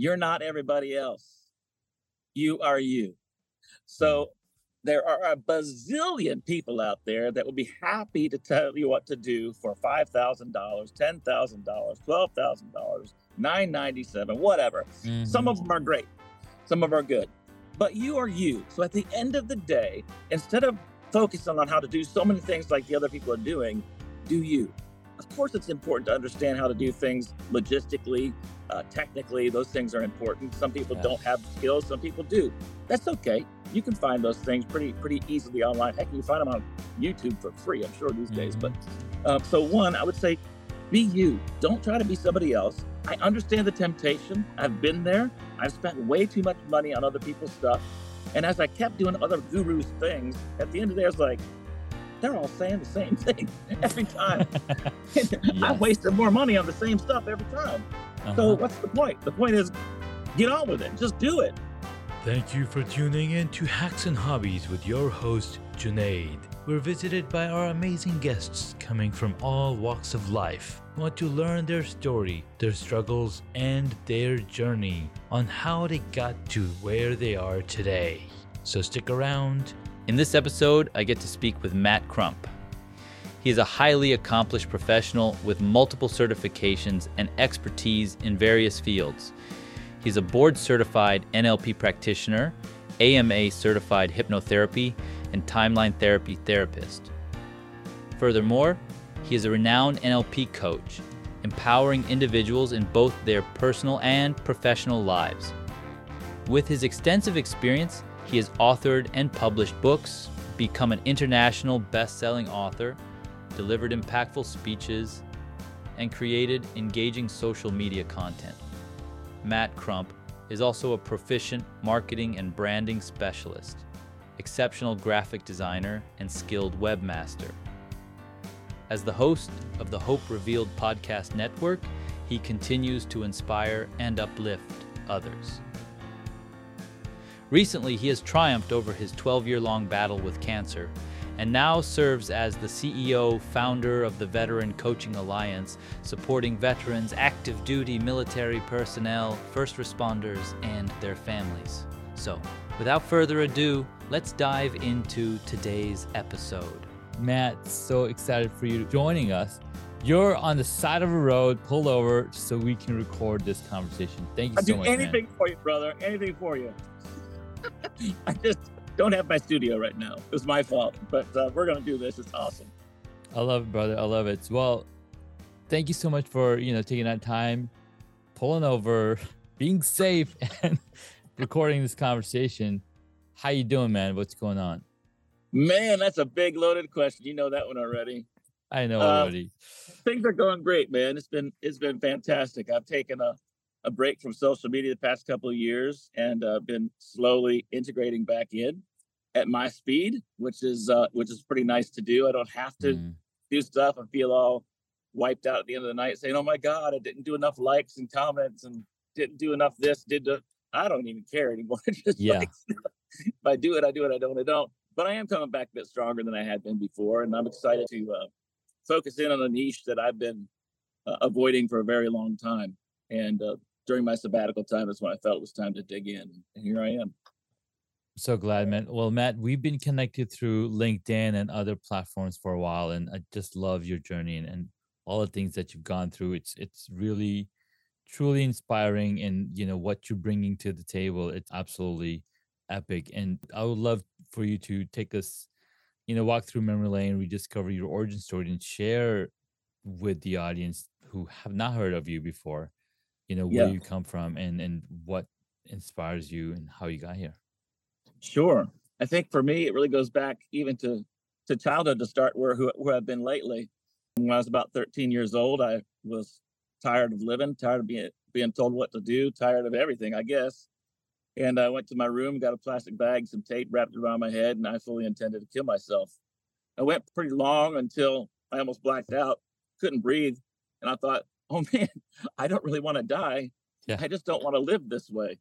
You're not everybody else. You are you. So there are a bazillion people out there that will be happy to tell you what to do for $5,000, $10,000, $12,000, 997, whatever. Mm-hmm. Some of them are great. Some of them are good. But you are you. So at the end of the day, instead of focusing on how to do so many things like the other people are doing, do you. Of course, it's important to understand how to do things logistically, uh, technically. Those things are important. Some people yeah. don't have skills, some people do. That's okay. You can find those things pretty pretty easily online. Heck, you find them on YouTube for free, I'm sure these mm-hmm. days. But uh, so one, I would say, be you. Don't try to be somebody else. I understand the temptation. I've been there. I've spent way too much money on other people's stuff. And as I kept doing other gurus things, at the end of the day, I was like, they're all saying the same thing every time. yes. I wasted more money on the same stuff every time. Uh-huh. So what's the point? The point is get on with it. Just do it. Thank you for tuning in to Hacks and Hobbies with your host, Junaid. We're visited by our amazing guests coming from all walks of life. We want to learn their story, their struggles, and their journey on how they got to where they are today. So stick around in this episode, I get to speak with Matt Crump. He is a highly accomplished professional with multiple certifications and expertise in various fields. He's a board certified NLP practitioner, AMA certified hypnotherapy, and timeline therapy therapist. Furthermore, he is a renowned NLP coach, empowering individuals in both their personal and professional lives. With his extensive experience, he has authored and published books, become an international best selling author, delivered impactful speeches, and created engaging social media content. Matt Crump is also a proficient marketing and branding specialist, exceptional graphic designer, and skilled webmaster. As the host of the Hope Revealed podcast network, he continues to inspire and uplift others. Recently, he has triumphed over his 12 year long battle with cancer and now serves as the CEO, founder of the Veteran Coaching Alliance, supporting veterans, active duty military personnel, first responders, and their families. So, without further ado, let's dive into today's episode. Matt, so excited for you joining us. You're on the side of a road, pull over so we can record this conversation. Thank you I'll so much. Anything man. for you, brother. Anything for you. I just don't have my studio right now. It was my fault, but uh, we're gonna do this. It's awesome. I love it, brother. I love it. Well, thank you so much for you know taking that time, pulling over, being safe, and recording this conversation. How you doing, man? What's going on? Man, that's a big loaded question. You know that one already. I know uh, already. things are going great, man. It's been it's been fantastic. I've taken a a break from social media the past couple of years and uh, been slowly integrating back in at my speed, which is uh, which is pretty nice to do. I don't have to mm. do stuff and feel all wiped out at the end of the night, saying, "Oh my God, I didn't do enough likes and comments and didn't do enough this." Did the I don't even care anymore. Just yeah. Like, if I do it, I do it. I don't, I don't. But I am coming back a bit stronger than I had been before, and I'm excited to uh, focus in on a niche that I've been uh, avoiding for a very long time. And uh, during my sabbatical time is when I felt it was time to dig in. And here I am. So glad, man. Well, Matt, we've been connected through LinkedIn and other platforms for a while, and I just love your journey and, and all the things that you've gone through. It's it's really, truly inspiring, and you know what you're bringing to the table. It's absolutely epic, and I would love for you to take us, you know, walk through memory lane, rediscover your origin story, and share with the audience who have not heard of you before you know where yeah. you come from and and what inspires you and how you got here? Sure. I think for me it really goes back even to to childhood to start where who, where i've been lately. When i was about 13 years old i was tired of living tired of being being told what to do tired of everything i guess. And i went to my room got a plastic bag some tape wrapped around my head and i fully intended to kill myself. I went pretty long until i almost blacked out couldn't breathe and i thought oh man, I don't really want to die. Yeah. I just don't want to live this way.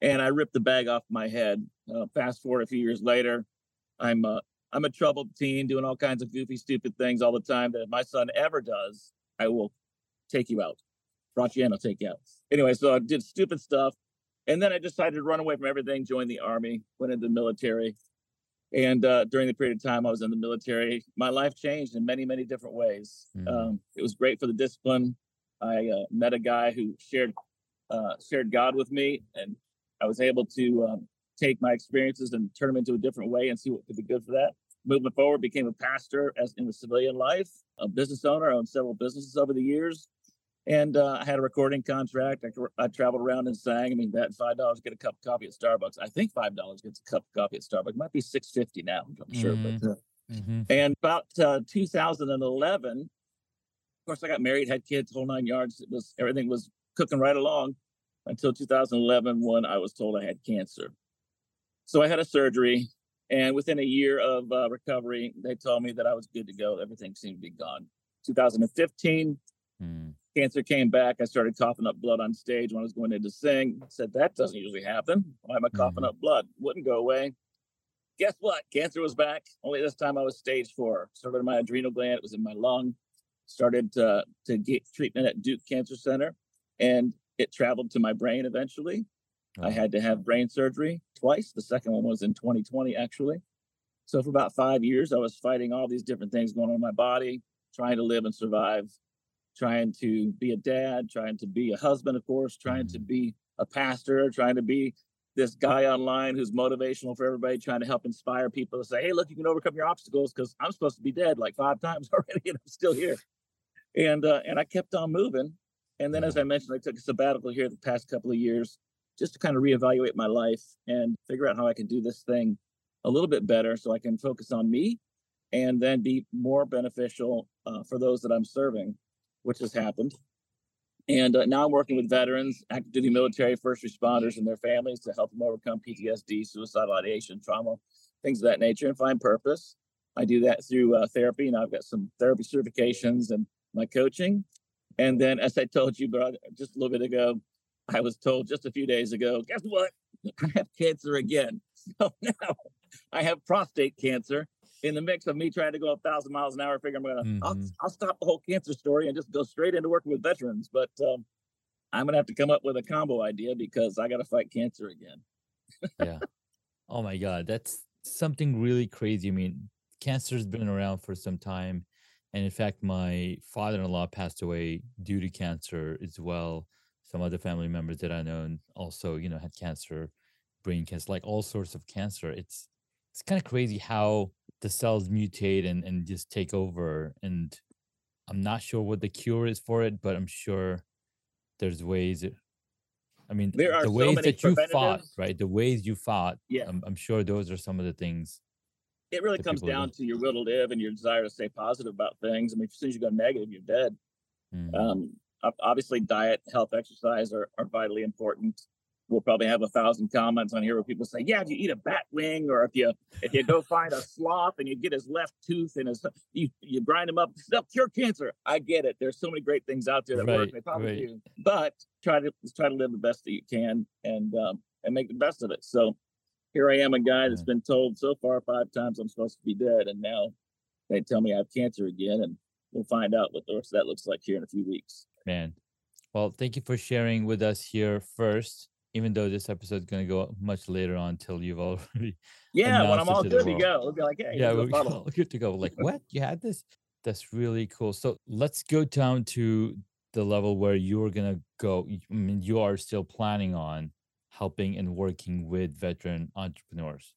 And I ripped the bag off my head. Uh, fast forward a few years later, I'm a, I'm a troubled teen doing all kinds of goofy, stupid things all the time that if my son ever does, I will take you out Brought you in, I'll take you out. Anyway, so I did stupid stuff. And then I decided to run away from everything, joined the army, went into the military. And uh, during the period of time I was in the military, my life changed in many, many different ways. Mhm. Um, it was great for the discipline. I uh, met a guy who shared uh, shared God with me, and I was able to um, take my experiences and turn them into a different way and see what could be good for that. Moving forward, became a pastor as in the civilian life, a business owner. I owned several businesses over the years, and uh, I had a recording contract. I, I traveled around and sang. I mean, that five dollars get a cup of coffee at Starbucks. I think five dollars gets a cup of coffee at Starbucks. It might be six fifty now. I'm not sure, but. Uh, Mhm. and about uh, 2011, of course, I got married, had kids, whole nine yards. It was everything was cooking right along until 2011 when I was told I had cancer. So I had a surgery, and within a year of uh, recovery, they told me that I was good to go. Everything seemed to be gone. 2015, Mm. cancer came back. I started coughing up blood on stage when I was going in to sing. I said, that doesn't usually happen. Why am I coughing Mhm. up blood? Wouldn't go away. Guess what? Cancer was back. Only this time I was stage four. Started in my adrenal gland. It was in my lung. Started to, to get treatment at Duke Cancer Center. And it traveled to my brain eventually. I had to have brain surgery twice. The second one was in 2020, actually. So for about five years, I was fighting all these different things going on in my body, trying to live and survive, trying to be a dad, trying to be a husband, of course, trying to mm. be a pastor, trying to be this guy online who's motivational for everybody, trying to help inspire people to say, hey, look, you can overcome your obstacles because I'm supposed to be dead like five times already and I'm still here. And uh, and I kept on moving. And then, as I mentioned, I took a sabbatical here the past couple of years just to kind of reevaluate my life and figure out how I can do this thing a little bit better so I can focus on me and then be more beneficial uh, for those that I'm serving, which has happened. And uh, now I'm working with veterans, active duty military, first responders, and their families to help them overcome PTSD, suicidal ideation, trauma, things of that nature, and find purpose. I do that through uh, therapy, and I've got some therapy certifications and my coaching. And then, as I told you, brother, just a little bit ago, I was told just a few days ago, guess what? I have cancer again. So now I have prostate cancer in the mix of me trying to go a thousand miles an hour. Figure I'm gonna, I'll, Mhm. I'll stop the whole cancer story and just go straight into working with veterans. But um, I'm gonna have to come up with a combo idea because I got to fight cancer again. yeah. Oh my God, that's something really crazy. I mean, cancer's been around for some time, and in fact, my father-in-law passed away due to cancer as well. Some other family members that I know also, you know, had cancer, brain cancer, like all sorts of cancer. It's it's kind of crazy how the cells mutate and and just take over. And I'm not sure what the cure is for it, but I'm sure there's ways. I mean, There are the so ways many that you fought, right? The ways you fought. Yeah. I'm, I'm sure those are some of the things. It really comes down to your will to live and your desire to stay positive about things. I mean, as soon as you go negative, you're dead. Mm, Um, obviously, diet, health, exercise are, are vitally important. We'll probably have a thousand comments on here where people say, "Yeah, if you eat a bat wing, or if you if you go find a sloth and you get his left tooth and his you you grind him up, they'll cure cancer." I get it. There's so many great things out there that work. They probably right. do, but try to try to live the best that you can and um, and make the best of it. So here I am, a guy that's mm. been told so far five times I'm supposed to be dead, and now they tell me I have cancer again, and we'll find out what the rest of that looks like here in a few weeks. man. Well, thank you for sharing with us here first, even though this episode is going to go up much later on until you've already. Yeah, when I'm all to good to go, we'll be like, hey, yeah, we're all good to go. Like, what? You had this? That's really cool. So let's go down to the level where you're going to go. I mean, you are still planning on helping and working with veteran entrepreneurs.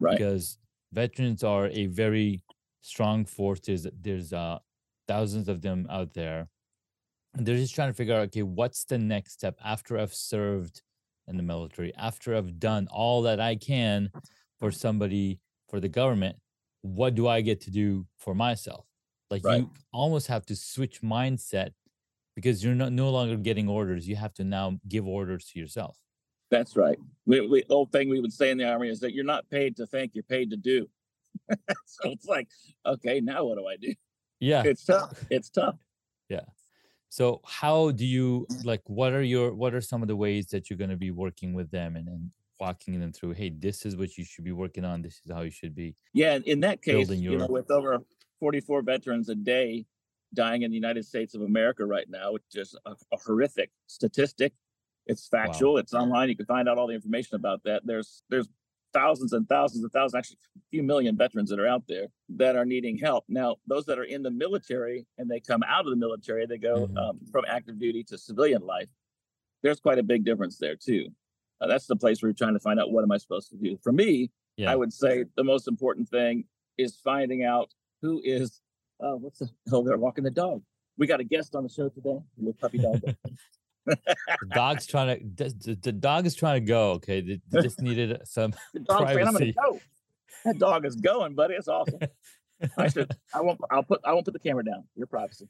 right. because veterans are a very strong force. There's there's uh thousands of them out there, and they're just trying to figure out okay, what's the next step after I've served in the military, after I've done all that I can for somebody for the government. What do I get to do for myself? Like Right. you almost have to switch mindset because you're not no longer getting orders. You have to now give orders to yourself. That's right. We, we old thing we would say in the army is that you're not paid to think, you're paid to do. so it's like, okay, now what do I do? Yeah. It's tough. It's tough. Yeah. So how do you like what are your what are some of the ways that you're going to be working with them and, and walking them through hey this is what you should be working on this is how you should be Yeah, in that case, Building you know, with over 44 veterans a day, dying in the United States of America right now, which is a, a horrific statistic. It's factual. Wow. It's online. You can find out all the information about that. There's there's thousands and thousands and thousands, actually a few million veterans that are out there that are needing help. Now, those that are in the military and they come out of the military, they go mm-hmm. um, from active duty to civilian life. There's quite a big difference there too. Uh, that's the place where you're trying to find out what am I supposed to do. For me, yeah. I would say the most important thing is finding out who is uh, what's the hell they're walking the dog. We got a guest on the show today, little puppy dog. the dog's trying to the, the, dog is trying to go. Okay, they, they just needed some the dog's privacy. Saying, I'm gonna go. That dog is going, buddy. It's awesome. I should. I won't. I'll put. I won't put the camera down. Your privacy.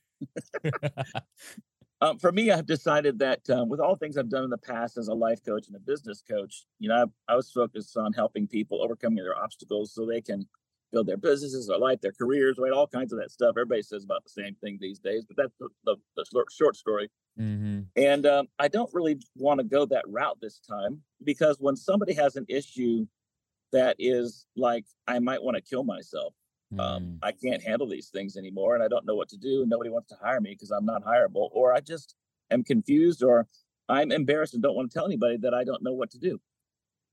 um, for me, I've decided that um, with all things I've done in the past as a life coach and a business coach, you know, I, I was focused on helping people overcoming their obstacles so they can build their businesses, their life, their careers, right? All kinds of that stuff. Everybody says about the same thing these days, but that's the, the, the short story. Mm-hmm. And um, I don't really want to go that route this time because when somebody has an issue that is like, I might want to kill myself, um, mm-hmm. um, I can't handle these things anymore and I don't know what to do. And nobody wants to hire me because I'm not hireable, or I just am confused, or I'm embarrassed and don't want to tell anybody that I don't know what to do.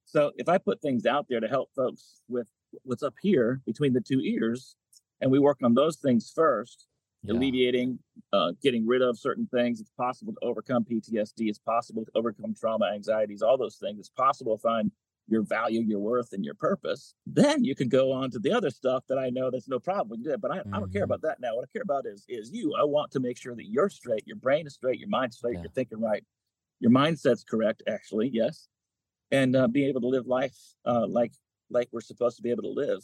So if I put things out there to help folks with what's up here between the two ears, and we work on those things first, yeah. alleviating, uh, getting rid of certain things. It's possible to overcome PTSD. It's possible to overcome trauma, anxieties, all those things. It's possible to find your value, your worth, and your purpose. Then you can go on to the other stuff that I know that's no problem. We can do that, but I, mm-hmm. I, don't care mm-hmm. about that now. What I care about is is you. I want to make sure that you're straight, your brain is straight, your mind's straight, yeah. you're thinking right, your mindset's correct. Actually, yes, and uh, being able to live life uh, like like we're supposed to be able to live.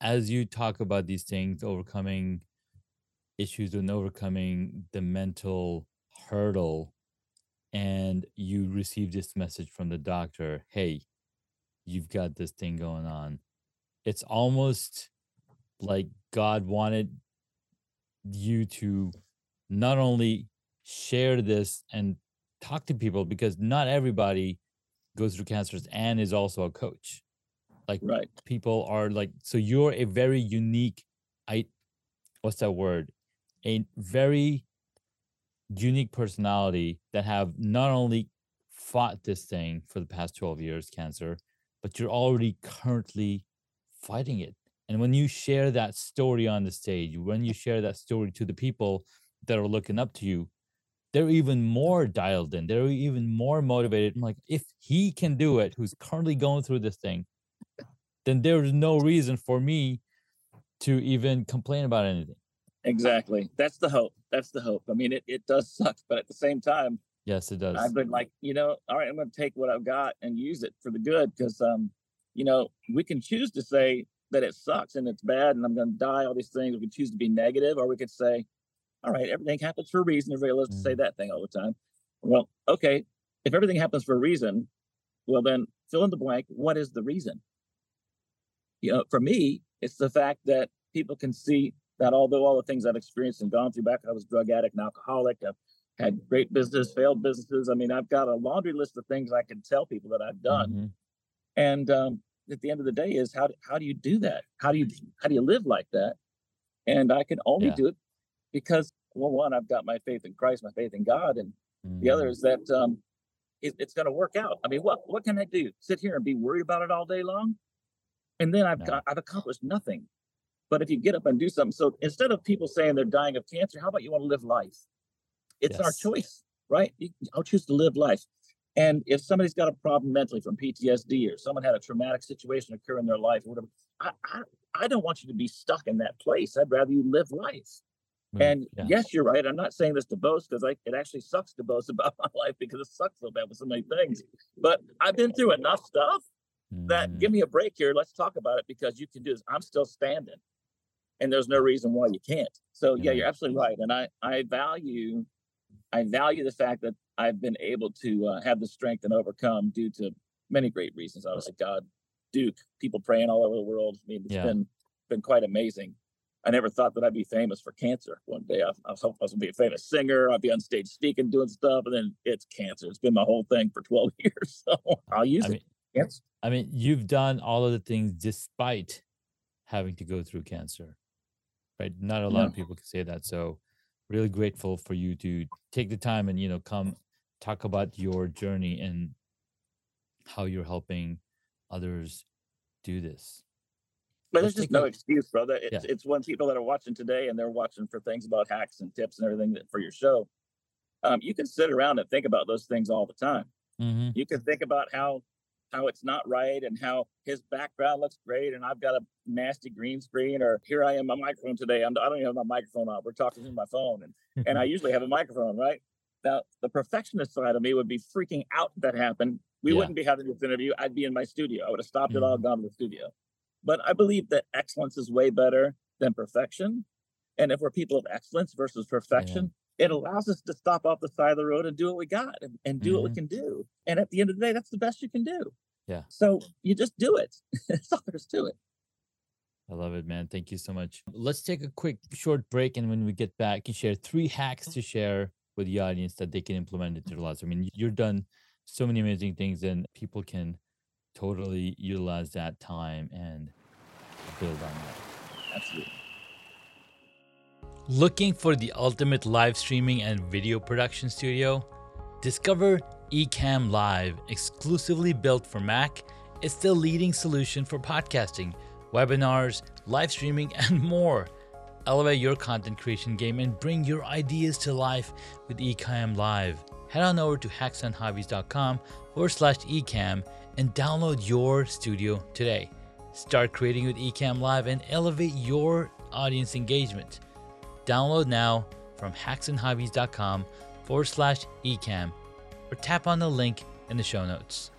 As you talk about these things, overcoming issues and overcoming the mental hurdle, and you receive this message from the doctor hey, you've got this thing going on. It's almost like God wanted you to not only share this and talk to people because not everybody goes through cancers and is also a coach like right. people are like so you're a very unique i what's that word? A very unique personality that have not only fought this thing for the past 12 years cancer but you're already currently fighting it. And when you share that story on the stage when you share that story to the people that are looking up to you they're even more dialed in. They're even more motivated. I'm like if he can do it who's currently going through this thing then there's no reason for me to even complain about anything. Exactly. That's the hope. That's the hope. I mean, it, it does suck, but at the same time, yes, it does. I've been like, you know, all right, I'm going to take what I've got and use it for the good because, um, you know, we can choose to say that it sucks and it's bad and I'm going to die, all these things. We can choose to be negative, or we could say, all right, everything happens for a reason. Everybody loves to say mm-hmm. that thing all the time. Well, okay, if everything happens for a reason, well, then fill in the blank. What is the reason? You know, for me, it's the fact that people can see that although all the things I've experienced and gone through back, I was drug addict and alcoholic. I've had great business, failed businesses. I mean, I've got a laundry list of things I can tell people that I've done. Mm-hmm. And um, at the end of the day, is how do, how do you do that? How do you how do you live like that? And I can only yeah. do it because well, one, I've got my faith in Christ, my faith in God, and mm-hmm. the other mm-hmm. is that um, it, it's going to work out. I mean, what what can I do? Sit here and be worried about it all day long? And then I've no. got, I've accomplished nothing. But if you get up and do something, so instead of people saying they're dying of cancer, how about you want to live life? It's yes. our choice, right? I'll choose to live life. And if somebody's got a problem mentally from PTSD or someone had a traumatic situation occur in their life or whatever, I, I, I don't want you to be stuck in that place. I'd rather you live life. Mm, and yeah. yes, you're right. I'm not saying this to boast because it actually sucks to boast about my life because it sucks so bad with so many things. But I've been through enough stuff that mm-hmm. give me a break here. Let's talk about it because you can do this. I'm still standing and there's no reason why you can't. So yeah, you're absolutely right. And I, I value, I value the fact that I've been able to uh, have the strength and overcome due to many great reasons. Obviously, God, Duke, people praying all over the world. I mean, it's yeah. been been quite amazing. I never thought that I'd be famous for cancer one day. I, I was hoping I was gonna be a famous singer. I'd be on stage speaking, doing stuff, and then it's cancer. It's been my whole thing for 12 years. So I'll use I it. Mean, Yes. I mean, you've done all of the things despite having to go through cancer, right? Not a lot yeah. of people can say that. So really grateful for you to take the time and you know come talk about your journey and how you're helping others do this. But Let's there's just a- no excuse, brother. It's, Yeah. it's when people that are watching today and they're watching for things about hacks and tips and everything that, for your show. Um, you can sit around and think about those things all the time. Mm-hmm. You can think about how how it's not right and how his background looks great and I've got a nasty green screen or here I am my microphone today. I'm, I don't even have my microphone on. We're talking through my phone and and I usually have a microphone, right? Now, the perfectionist side of me would be freaking out if that happened. We Yeah. wouldn't be having this interview. I'd be in my studio. I would have stopped it all, mm-hmm. gone to the studio. But I believe that excellence is way better than perfection. And if we're people of excellence versus perfection, it allows us to stop off the side of the road and do what we got and, and do what we mm-hmm. can do. And at the end of the day, that's the best you can do. Yeah. So you just do it. that's all to it. I love it, man. Thank you so much. Let's take a quick short break. And when we get back, you share three hacks to share with the audience that they can implement into their lives. I mean, you've done so many amazing things, and people can totally utilize that time and build on that. Absolutely. Looking for the ultimate live streaming and video production studio? Discover Ecamm Live, exclusively built for Mac. is the leading solution for podcasting, webinars, live streaming, and more. Elevate your content creation game and bring your ideas to life with Ecamm Live. Head on over to hacksandhobbies.com forward slash ecamm and download your studio today. Start creating with Ecamm Live and elevate your audience engagement. Download now from hacksandhobbies.com forward slash ecamm or tap on the link in the show notes.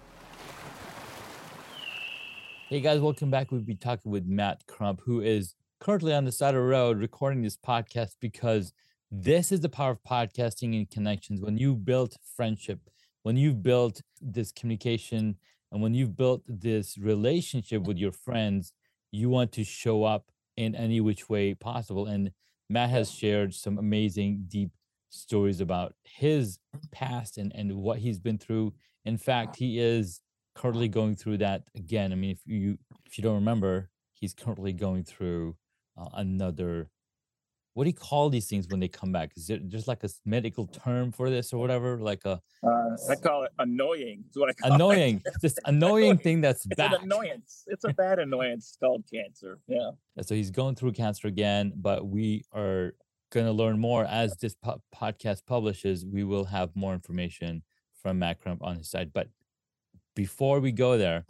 Hey guys, welcome back. We'll be talking with Matt Crump, who is currently on the side of the road recording this podcast because this is the power of podcasting and connections. When you build friendship, when you've built this communication, and when you've built this relationship with your friends, you want to show up in any which way possible. And Matt has shared some amazing, deep stories about his past and, and what he's been through. In fact, he is currently going through that again. I mean, if you if you don't remember, he's currently going through uh, another. What do you call these things when they come back? Is there just like a medical term for this or whatever? Like a Uh, I call it annoying. Is what I call it. annoying, this annoying thing that's It's back. an annoyance. It's a bad annoyance called cancer. Yeah. So he's going through cancer again, but we are going to learn more as this po- podcast publishes. We will have more information from Matt Crump on his side. But before we go there,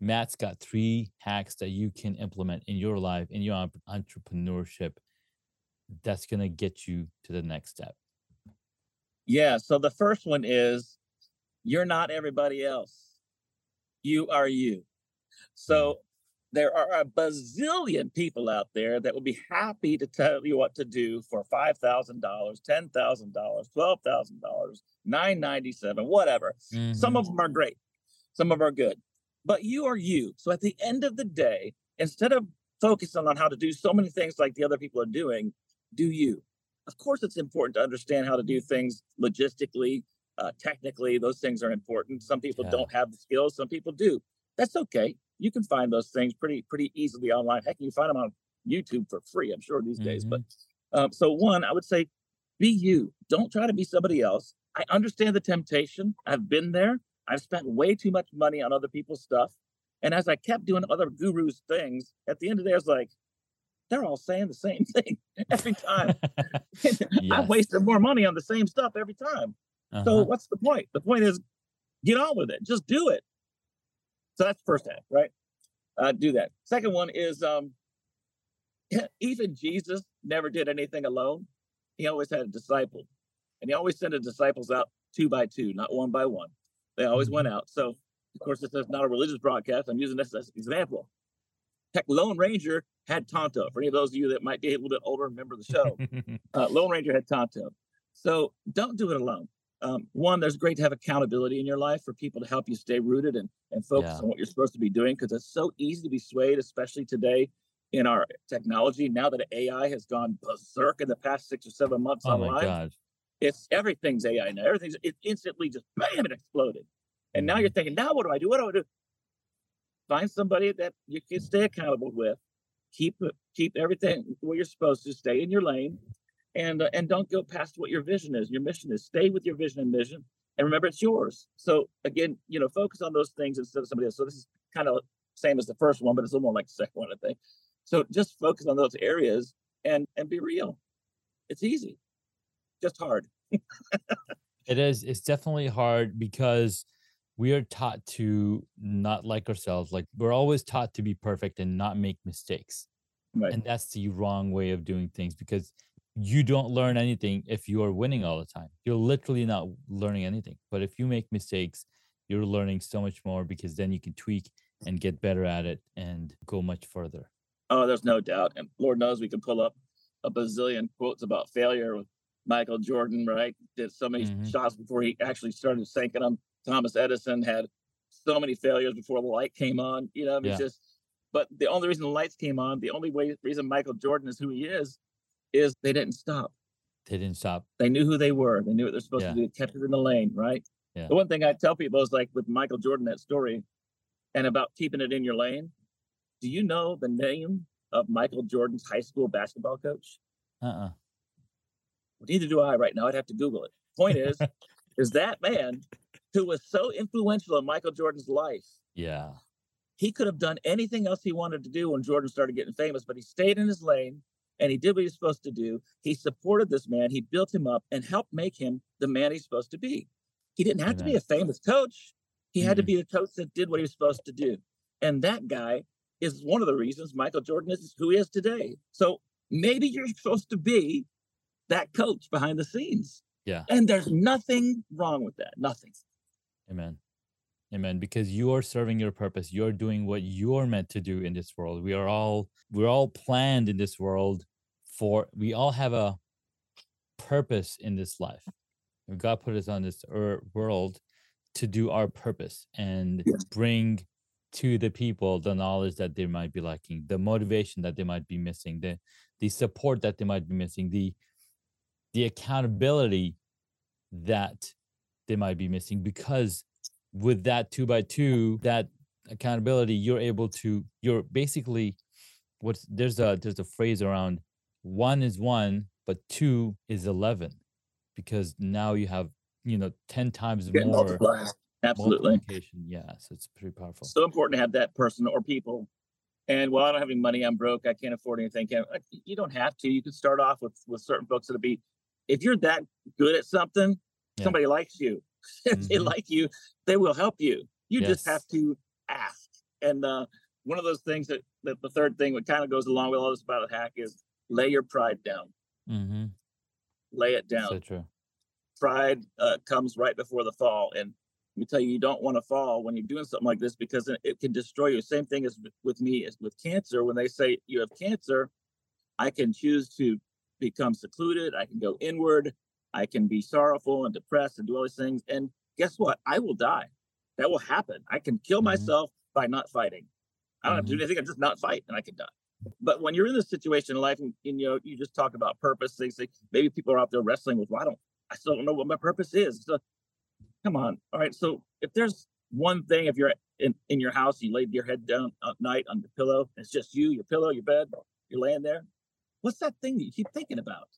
Matt's got three hacks that you can implement in your life, in your entrepreneurship, that's going to get you to the next step. Yeah. So the first one is you're not everybody else. You are you. So mm-hmm. There are a bazillion people out there that will be happy to tell you what to do for five thousand dollars, ten thousand dollars, twelve thousand dollars, nine ninety seven, whatever. Some Mhm. of them are great, some of them are good, but you are you. So at the end of the day, instead of focusing on how to do so many things like the other people are doing, do you. Of course, it's important to understand how to do things logistically, uh, technically. Those things are important. Some people Yeah. don't have the skills, some people do. That's okay. You can find those things pretty pretty easily online. Heck, you find them on YouTube for free. I'm sure these days. But um, so one, I would say, be you. Don't try to be somebody else. I understand the temptation. I've been there. I've spent way too much money on other people's stuff. And as I kept doing other gurus' things, at the end of the day, I was like, they're all saying the same thing every time. Yes. I've wasted more money on the same stuff every time. So Uh-huh. what's the point? The point is get on with it. Just do it. So that's the first half, right? Uh, do that. Second one is um, even Jesus never did anything alone. He always had a disciple, and he always sent his disciples out two by two, not one by one. They always went out. So of course, this is not a religious broadcast. I'm using this as an example. Heck, Lone Ranger had Tonto. For any of those of you that might be a little bit older, and remember the show uh, Lone Ranger had Tonto. So don't do it alone. Um, one, there's great to have accountability in your life for people to help you stay rooted and, and focus Yeah. on what you're supposed to be doing because it's so easy to be swayed, especially today in our technology. Now that AI has gone berserk in the past six or seven months oh my online, God. it's everything's AI now. Everything's it instantly just bam, it exploded. And now you're thinking, now what do I do? What do I do? Find somebody that you can stay accountable with. Keep keep everything where you're supposed to. Stay in your lane, and uh, and don't go past what your vision is. Your mission is. Stay with your vision and mission, and remember it's yours. So again, you know, focus on those things instead of somebody else. So this is kind of same as the first one, but it's a little more like the second one, I think. So just focus on those areas and and be real. It's easy, just hard. it is. It's definitely hard because we are taught to not like ourselves. Like we're always taught to be perfect and not make mistakes. Right. And that's the wrong way of doing things because you don't learn anything if you are winning all the time. You're literally not learning anything. But if you make mistakes, you're learning so much more because then you can tweak and get better at it and go much further. Oh, there's no doubt. And Lord knows we can pull up a bazillion quotes about failure with Michael Jordan, right? Did so many mm-hmm. shots before he actually started sinking them. Thomas Edison had so many failures before the light came on. You know, I mean, yeah. just. But the only reason the lights came on, the only way reason Michael Jordan is who he is, is they didn't stop. They didn't stop. They knew who they were. They knew what they're supposed yeah. to do. They kept it in the lane, right? Yeah. The one thing I tell people is like with Michael Jordan, that story, and about keeping it in your lane. Do you know the name of Michael Jordan's high school basketball coach? Uh uh-uh. uh Neither do I right now. I'd have to Google it. Point is, is that man who was so influential in Michael Jordan's life. Yeah. He could have done anything else he wanted to do when Jordan started getting famous, but he stayed in his lane and he did what he was supposed to do. He supported this man, he built him up and helped make him the man he's supposed to be. He didn't have Amen. to be a famous coach. He mm-hmm. had to mm-hmm. be a coach that did what he was supposed to do. And that guy is one of the reasons Michael Jordan is who he is today. So maybe you're supposed to be that coach behind the scenes. Yeah. And there's nothing wrong with that. Nothing. Amen. Amen. Because you are serving your purpose. You're doing what you're meant to do in this world. We are all we're all planned in this world for we all have a purpose in this life. God put us on this world to do our purpose and yes. bring to the people the knowledge that they might be lacking, the motivation that they might be missing, the the support that they might be missing, the the accountability that they might be missing because with that two by two, that accountability, you're able to, you're basically what's there's a there's a phrase around one is one, but two is eleven. Because now you have, you know, 10 times Get more absolutely. yeah so it's pretty powerful. So important to have that person or people. And well i don't have any money i'm broke i can't afford anything you don't have to. You can start off with with certain folks that'll be if you're that good at something yeah. somebody likes you if mm-hmm. they like you they will help you. You yes. just have to ask. And uh, one of those things that, that the third thing that kind of goes along with all this about a hack is lay your pride down. Mm-hmm. lay it down so true. Pride uh, comes right before the fall and let me tell you you don't want to fall when you're doing something like this because it can destroy you. Same thing as with me as with cancer. When they say you have cancer i can choose to become secluded i can go inward I can be sorrowful and depressed and do all these things. And guess what? I will die. That will happen. I can kill mm-hmm. myself by not fighting. I don't mm-hmm. have to do mm-hmm. anything. I just not fight and I can die. But when you're in this situation in life and, and you know, you just talk about purpose, they say maybe people are out there wrestling with, well, I don't, I still don't know what my purpose is. So come on. All right. So if there's one thing, if you're in, in your house, you laid your head down at night on the pillow, it's just you, your pillow, your bed, you're laying there. What's that thing that you keep thinking about?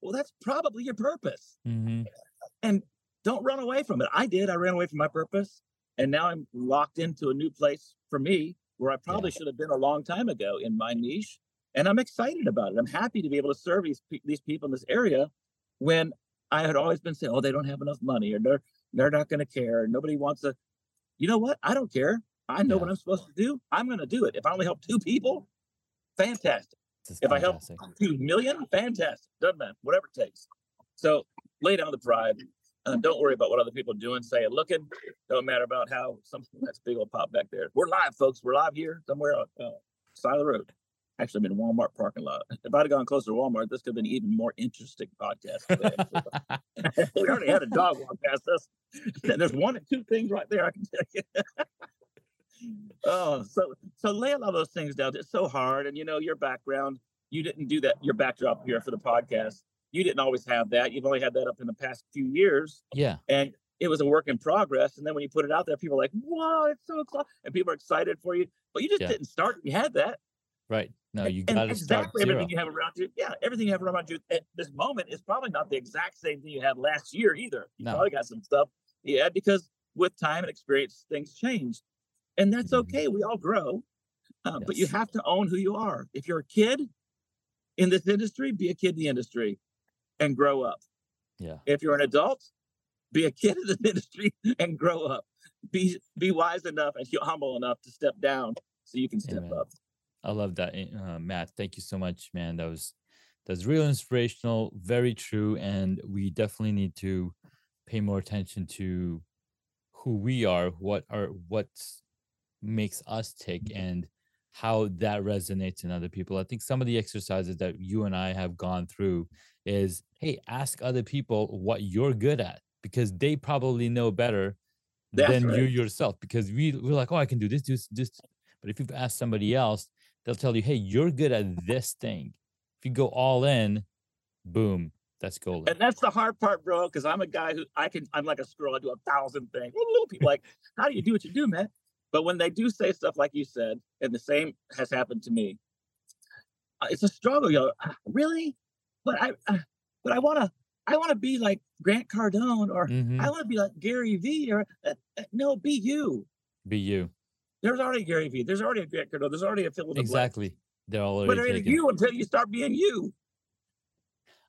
Well, that's probably your purpose. Mm-hmm. And don't run away from it. I did. I ran away from my purpose. And now I'm locked into a new place for me where I probably yeah. should have been a long time ago in my niche. And I'm excited about it. I'm happy to be able to serve these, these people in this area when I had always been saying, oh, they don't have enough money or they're, they're not going to care. Nobody wants to. You know what? I don't care. I know yeah. what I'm supposed to do. I'm going to do it. If I only help two people, fantastic if I help two million, fantastic. Doesn't matter, whatever it takes. So lay down the pride. Uh, don't worry about what other people are doing, saying, looking. Don't matter about how something that's big will pop back there. We're live, folks. We're live here somewhere on uh, side of the road. Actually, I'm in Walmart parking lot. If I'd have gone closer to Walmart, this could have been an even more interesting podcast. we already had a dog walk past us. There's one or two things right there I can tell you oh, so so lay a lot of those things down. It's so hard, and you know your background. You didn't do that. Your backdrop here for the podcast. You didn't always have that. You've only had that up in the past few years. Yeah. And it was a work in progress. And then when you put it out there, people are like, "Wow, it's so cool," and people are excited for you. But you just yeah. didn't start. You had that. Right. No, you got to start exactly everything you have around you. Yeah, everything you have around you at this moment is probably not the exact same thing you had last year either. You No. probably got some stuff Yeah, because with time and experience, things change, and that's Mhm. okay. We all grow, uh, but you have to own who you are. If you're a kid in this industry, be a kid in the industry and grow up. Yeah. If you're an adult, be a kid in the industry and grow up. Be be wise enough and humble enough to step down so you can step Amen. up. I love that, eh, uh, Matt. Thank you so much, man. That was that's real inspirational, very true, and we definitely need to pay more attention to who we are, what are what makes us tick, and how that resonates in other people. I think some of the exercises that you and I have gone through is, hey, ask other people what you're good at because they probably know better That's than you yourself. Because we we're like, oh, I can do this, this, this. But if you've asked somebody else, they'll tell you, hey, you're good at this thing. If you go all in, boom, that's golden. And that's the hard part, bro, because I'm a guy who I can, I'm like a squirrel. I do a thousand things. Little people like, how do you do what you do, man? But when they do say stuff like you said, and the same has happened to me, uh, it's a struggle. You know, "Ah, really? But I, uh, but I want to, I want to be like Grant Cardone, or Mhm. I want to be like Gary Vee, or uh, no, be you. Be you. There's already Gary Vee. There's already a Grant Cardone. There's already a Phil. Exactly. They're all. But there ain't you until you start being you.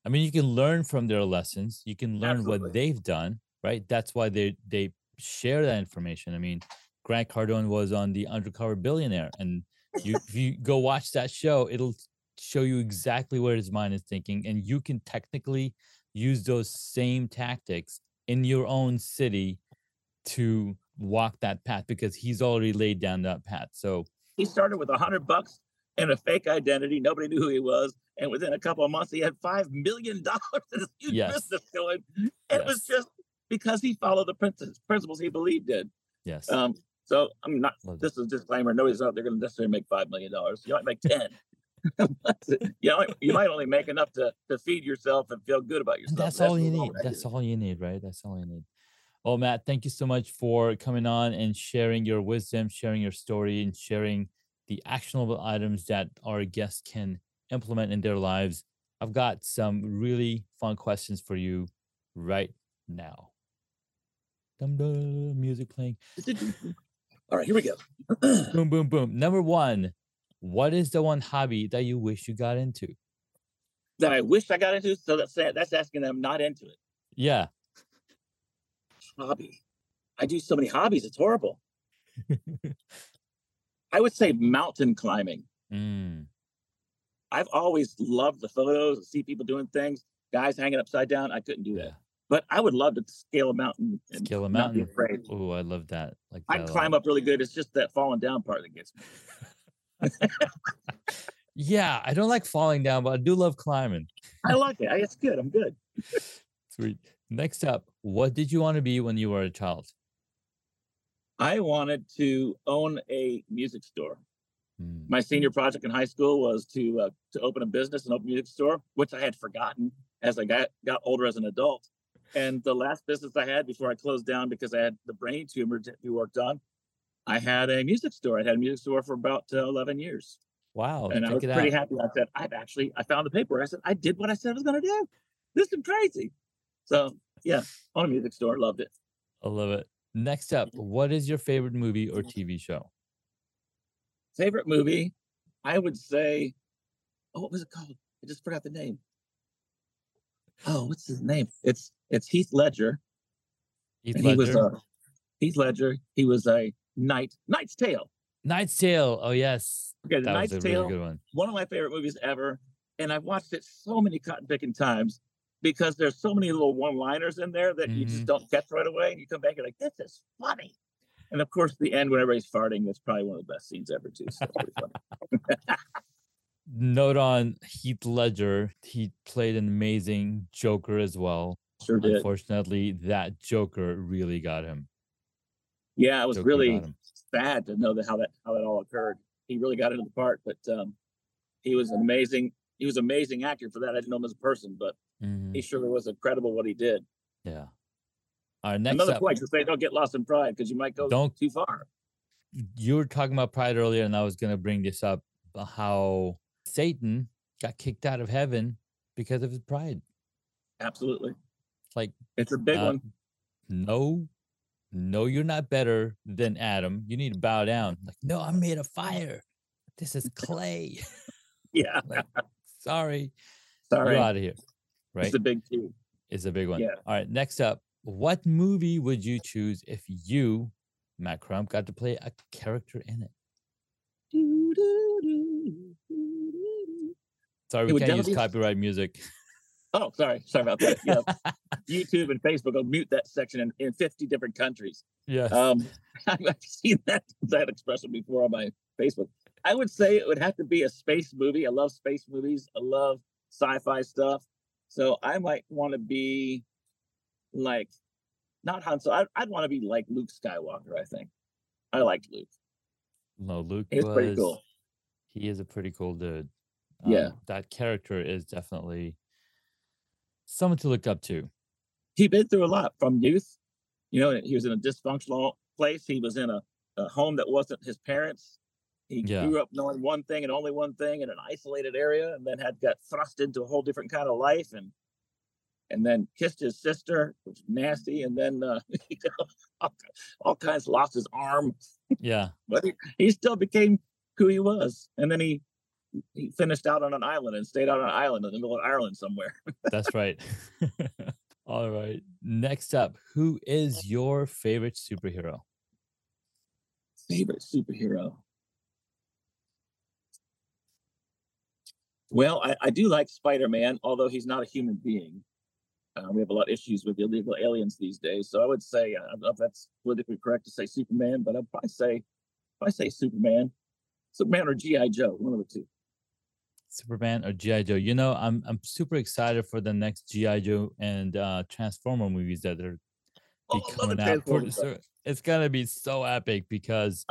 I mean, you can learn from their lessons. You can learn Absolutely. what they've done, right? That's why they they share that information. I mean, Grant Cardone was on the Undercover Billionaire, and you if you go watch that show, it'll show you exactly where his mind is thinking, and you can technically use those same tactics in your own city to walk that path because he's already laid down that path. So He started with a hundred bucks and a fake identity. Nobody knew who he was. And within a couple of months, he had five million dollars in his huge Yes. business going. It was just because he followed the principles, principles he believed in. yes, Um, so I'm not. This is a disclaimer. Nobody's out there going to necessarily make five million dollars. You might make ten. You know, you might only make enough to, to feed yourself and feel good about yourself. that's all you need. That's all you need, right? That's all you need. Well, Matt, thank you so much for coming on and sharing your wisdom, sharing your story, and sharing the actionable items that our guests can implement in their lives. I've got some really fun questions for you right now. Dum dum, music playing. All right, here we go. Boom, boom, boom. Number one, what is the one hobby that you wish you got into? that I wish I got into. So that's that's asking them not into it. Yeah. hobby. I do so many hobbies, it's horrible. I would say mountain climbing. Mm, I've always loved the photos see people doing things, guys hanging upside down. I couldn't do yeah. that. But I would love to scale a mountain and Scale a mountain. not be afraid. Oh, I love that. Like I that climb up really good. It's just that falling down part that gets me. Yeah, I don't like falling down, but I do love climbing. I like it. It's good. I'm good. Sweet. Next up, what did you want to be when you were a child? I wanted to own a music store. Mm, My senior project in high school was to uh, to open a business, and open a music store, which I had forgotten as I got got older as an adult. And the last business I had before I closed down because I had the brain tumor to be worked on, I had a music store. I had a music store for about uh, 11 years, Wow, and I was pretty out. happy. I said, I've actually I found the paper. I said I did what I said I was going to do. This is crazy. So yeah, on a music store, loved it. I love it. Next up, what is your favorite movie or TV show? Favorite movie, I would say, oh, what was it called? I just forgot the name. Oh, what's his name? It's it's Heath Ledger. Heath and he was Ledger? uh, Heath Ledger. He was a knight. Knight's Tale. Knight's Tale. Oh yes, Okay, the that Knight's a Tale. really good one. One of my favorite movies ever, and I've watched it so many cotton picking times because there's so many little one-liners in there that you Mhm. just don't catch right away, and you come back and you're like, this is funny. And of course, the end when everybody's farting, that's probably one of the best scenes ever too. So it's pretty funny. Note on Heath Ledger, he played an amazing Joker as well. Sure did. Unfortunately, that Joker really got him. Yeah, it was Joker really sad to know that how that how that all occurred. He really got into the part, but um, he was an amazing he was an amazing actor for that. I didn't know him as a person, but Mhm, he surely was incredible what he did. Yeah. All right, next Another up, point to say, don't get lost in pride because you might go Don't- too far. you were talking about pride earlier, and I was going to bring this up how Satan got kicked out of heaven because of his pride. Absolutely. It's like It's a big uh, one. No, no, you're not better than Adam. You need to bow down. Like, no, I'm made of fire. This is clay. Yeah. like, sorry, Sorry. you're out of here. Right? It's a big two. It's a big one. Yeah. All right. Next up, what movie would you choose if you, Matt Crump, got to play a character in it? Sorry, It we can't use copyright music. Oh, sorry. Sorry about that. Yeah. YouTube and Facebook will mute that section in, in 50 different countries. Yeah. Um, I've seen that that expression before on my Facebook. I would say it would have to be a space movie. I love space movies. I love sci-fi stuff. So I might want to be like not Han Solo. I'd, I'd want to be like Luke Skywalker. I think I liked Luke. no, Luke It's was. pretty cool. He is a pretty cool dude. Yeah. Um, that character is definitely someone to look up to. He'd been through a lot from youth. You know, he was in a dysfunctional place. He was in a, a home that wasn't his parents. He Yeah. grew up knowing one thing and only one thing in an isolated area, and then had got thrust into a whole different kind of life, and and then kissed his sister, which was nasty, and then uh, you know, all, all kinds lost his arm, Yeah. but he, he still became who he was, and then he he finished out on an island and stayed out on an island in the middle of Ireland somewhere. That's right. All right. Next up, who is your favorite superhero? favorite superhero. Well, I, I do like Spider Man, although he's not a human being. Uh, we have a lot of issues with illegal aliens these days. So I would say, uh, I don't know if that's politically correct to say Superman, but I'd probably say, I say Superman, Superman or G.I. Joe, one of the two. Superman or GI Joe? You know, I'm I'm super excited for the next GI Joe and uh Transformer movies that are Oh, be I love the coming out. It's gonna be so epic because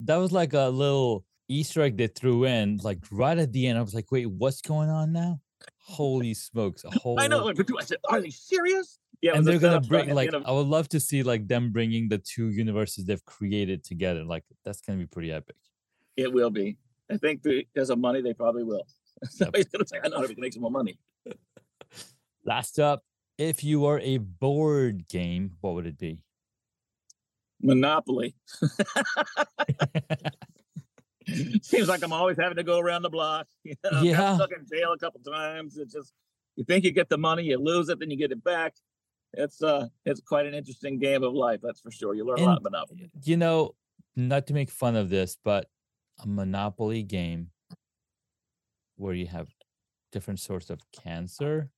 that was like a little Easter egg they threw in, like right at the end. I was like, wait, what's going on now? Holy smokes! A whole I know. I said, are they serious? Yeah, and they're gonna setup for- at bring like of- I would love to see like them bringing the two universes they've created together. Like that's gonna be pretty epic. it will be. I think because of money, they probably will. Somebody's gonna say, I know how to make some more money. Last up, if you were a board game, what would it be? Monopoly. Seems like I'm always having to go around the block. You know, got Yeah. stuck in jail a couple times. It's just you think you get the money, you lose it, then you get it back. It's uh it's quite an interesting game of life, that's for sure. You learn a lot And- of Monopoly. You know, not to make fun of this, but a Monopoly game where you have different sorts of cancer.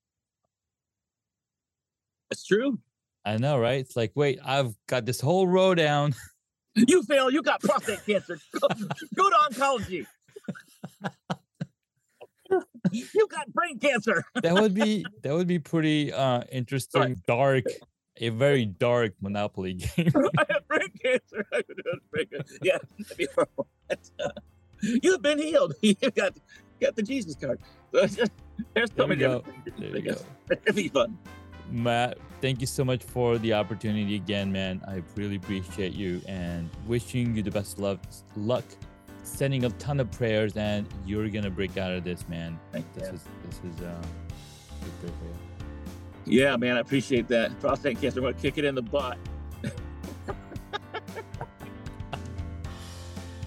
It's true. I know, right? It's like, wait, I've got this whole row down. You fail, you got prostate cancer. Go, go to oncology. you got brain cancer. That would be that would be pretty uh interesting, dark, a very dark Monopoly game. I have brain cancer. I could have brain cancer. Yeah, that'd be horrible. Uh, You've been healed. You got got the Jesus card. So just- there's so There many go. There you go. It'd be fun. Matt, thank you so much for the opportunity again, man. I really appreciate you and wishing you the best luck, luck, sending a ton of prayers, and you're gonna break out of this, man. Thank This you. is this is uh, good for you. Yeah, man, I appreciate that. Prostate cancer, I'm gonna kick it in the butt.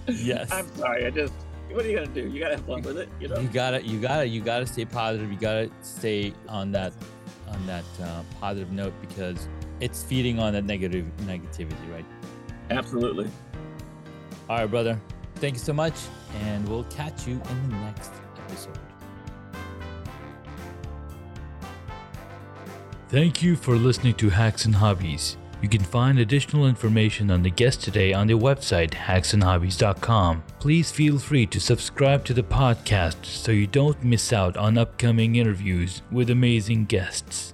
Yes, I'm sorry. I just what are you gonna do? You gotta have fun with it, you know? you gotta, you gotta, you gotta stay positive. You gotta stay on that, on that uh, positive note because it's feeding on that negative negativity, right? Absolutely. All right, brother. Thank you so much, and we'll catch you in the next episode. Thank you for listening to Hacks and Hobbies. You can find additional information on the guest today on their website hacksandhobbies.com. Please feel free to subscribe to the podcast so you don't miss out on upcoming interviews with amazing guests.